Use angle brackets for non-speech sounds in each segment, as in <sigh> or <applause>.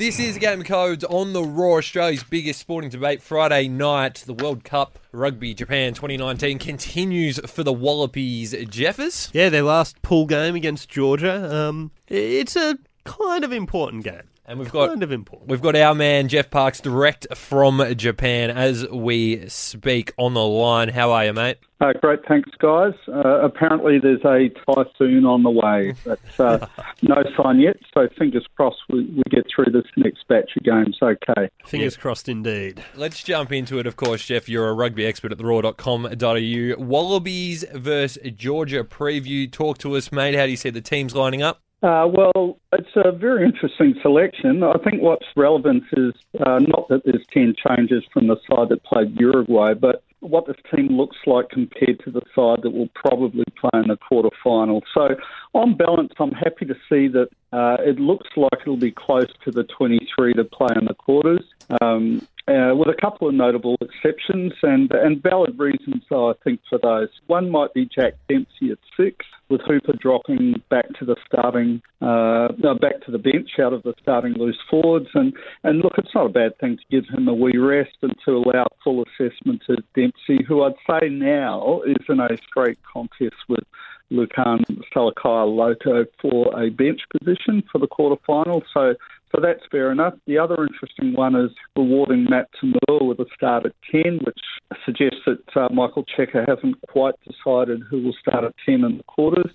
This is Game Codes on the Raw, Australia's biggest sporting debate. Friday night, the World Cup Rugby Japan 2019 continues for the Wallabies. Jeffers? Yeah, their last pool game against Georgia. Um, it's a kind of important game. And we've got kind of important. We've got our man Jeff Parks direct from Japan as we speak on the line. How are you, mate? Uh, great, thanks, guys. Uh, apparently, there's a typhoon on the way. That's uh, <laughs> no sign yet, so fingers crossed we, we, get through this next batch of games okay. Fingers yeah. crossed indeed. Let's jump into it, of course, Jeff. You're a rugby expert at theraw.com.au. Wallabies versus Georgia preview. Talk to us, mate. How do you see the teams lining up? Uh, well, it's a very interesting selection. I think what's relevant is uh, not that there's 10 changes from the side that played Uruguay, but what this team looks like compared to the side that will probably play in the quarter final. So, on balance, I'm happy to see that uh, it looks like it'll be close to the 23 to play in the quarters. Um, uh, with a couple of notable exceptions and and valid reasons, I think, for those. One might be Jack Dempsey at six, with Hooper dropping back to the starting, uh, no, back to the bench out of the starting loose forwards. And, and look, it's not a bad thing to give him a wee rest and to allow full assessment to Dempsey, who I'd say now is in a straight contest with Lukhan Salakaia-Loto for a bench position for the quarter final. So so that's fair enough. The other interesting one is rewarding Matt To'omua with a start at 10, which suggests that uh, Michael Cheika hasn't quite decided who will start at 10 in the quarters.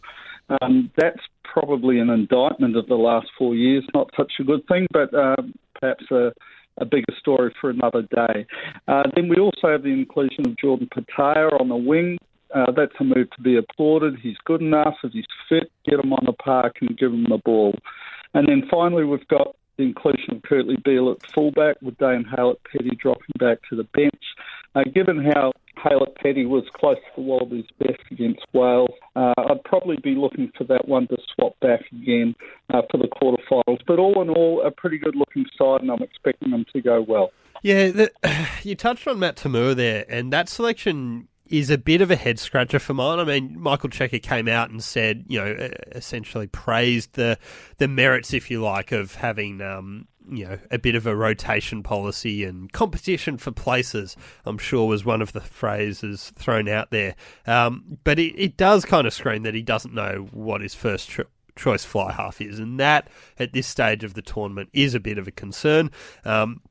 Um, that's probably an indictment of the last four years. Not such a good thing, but uh, perhaps a, a, bigger story for another day. Uh, then we also have the inclusion of Jordan Petaia on the wing. Uh, that's a move to be applauded. He's good enough. If he's fit, get him on the park and give him the ball. And then finally, we've got the inclusion of Kurtley Beale at fullback with Dane Haylett-Petty dropping back to the bench. Uh, given how Haylett-Petty was close to the Wallabies' best against Wales, uh, I'd probably be looking for that one to swap back again uh, for the quarterfinals. But all in all, a pretty good looking side, and I'm expecting them to go well. Yeah, the, <sighs> you touched on Matt To'omua there, and that selection is a bit of a head scratcher for mine. I mean, Michael Cheika came out and said, you know, essentially praised the the merits, if you like, of having. Um, you know, a bit of a rotation policy and competition for places, I'm sure was one of the phrases thrown out there. Um, but it, it does kind of scream that he doesn't know what his first choice fly half is. And that, at this stage of the tournament, is a bit of a concern. Um,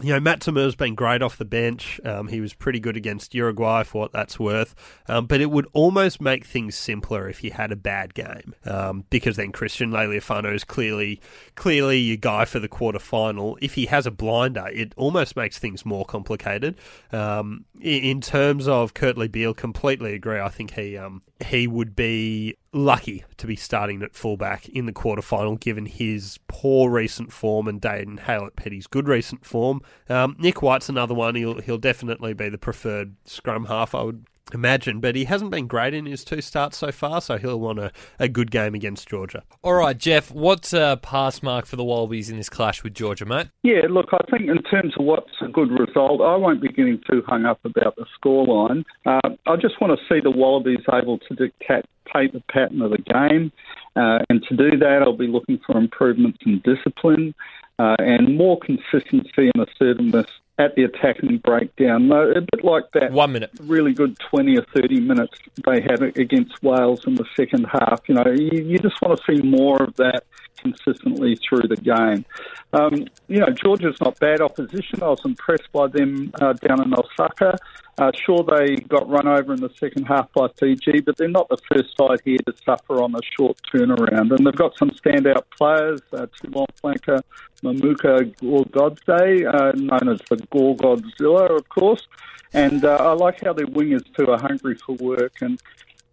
you know, Matt To'omua's been great off the bench. Um, he was pretty good against Uruguay for what that's worth. Um, but it would almost make things simpler if he had a bad game, um, because then Christian Lealiifano is clearly clearly your guy for the quarter final. If he has a blinder, it almost makes things more complicated. Um, in terms of Kurtley Beale, completely agree. I think he um, he would be lucky to be starting at fullback in the quarterfinal, given his poor recent form and Dane Haylett-Petty's good recent form. Um, Nick White's another one. He'll he'll definitely be the preferred scrum half. I would imagine, but he hasn't been great in his two starts so far, so he'll want a, a good game against Georgia. All right, Jeff, what's a pass mark for the Wallabies in this clash with Georgia, mate? Yeah, look, I think in terms of what's a good result, I won't be getting too hung up about the scoreline. Uh, I just want to see the Wallabies able to dictate the pattern of the game, uh, and to do that, I'll be looking for improvements in discipline. Uh, and more consistency and assertiveness at the attacking breakdown. A bit like that. One minute. Really good 20 or 30 minutes they had against Wales in the second half. You know, you, you just want to see more of that consistently through the game. Um, you know, Georgia's not bad opposition. I was impressed by them uh, down in Osaka. Uh, sure, they got run over in the second half by Fiji, but they're not the first side here to suffer on a short turnaround. And they've got some standout players, uh, Toulon flanker Mamuka Gorgodze, uh, known as the Gorgodzilla, of course. And uh, I like how their wingers, too, are hungry for work. And,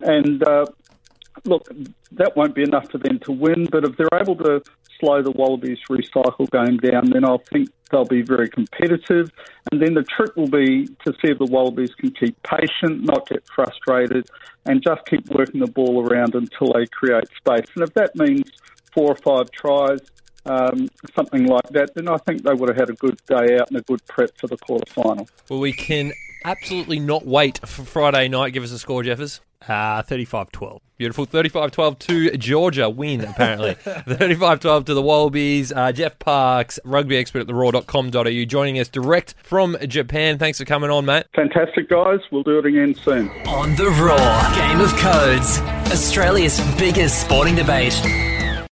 and uh, look, that won't be enough for them to win, but if they're able to slow the Wallabies recycle game down, then I think they'll be very competitive. And then the trick will be to see if the Wallabies can keep patient, not get frustrated, and just keep working the ball around until they create space. And if that means four or five tries, um, something like that, then I think they would have had a good day out and a good prep for the quarter final. Well, we can absolutely not wait for Friday night. Give us a score, Jeffers. Uh, 35-12. Beautiful. 35-12 to Georgia. Win, apparently. <laughs> 35-12 to the Wallabies. Uh, Jeff Parks, rugby expert at the raw.com.au, joining us direct from Japan. Thanks for coming on, mate. Fantastic, guys. We'll do it again soon. On the Raw, Game of Codes, Australia's biggest sporting debate.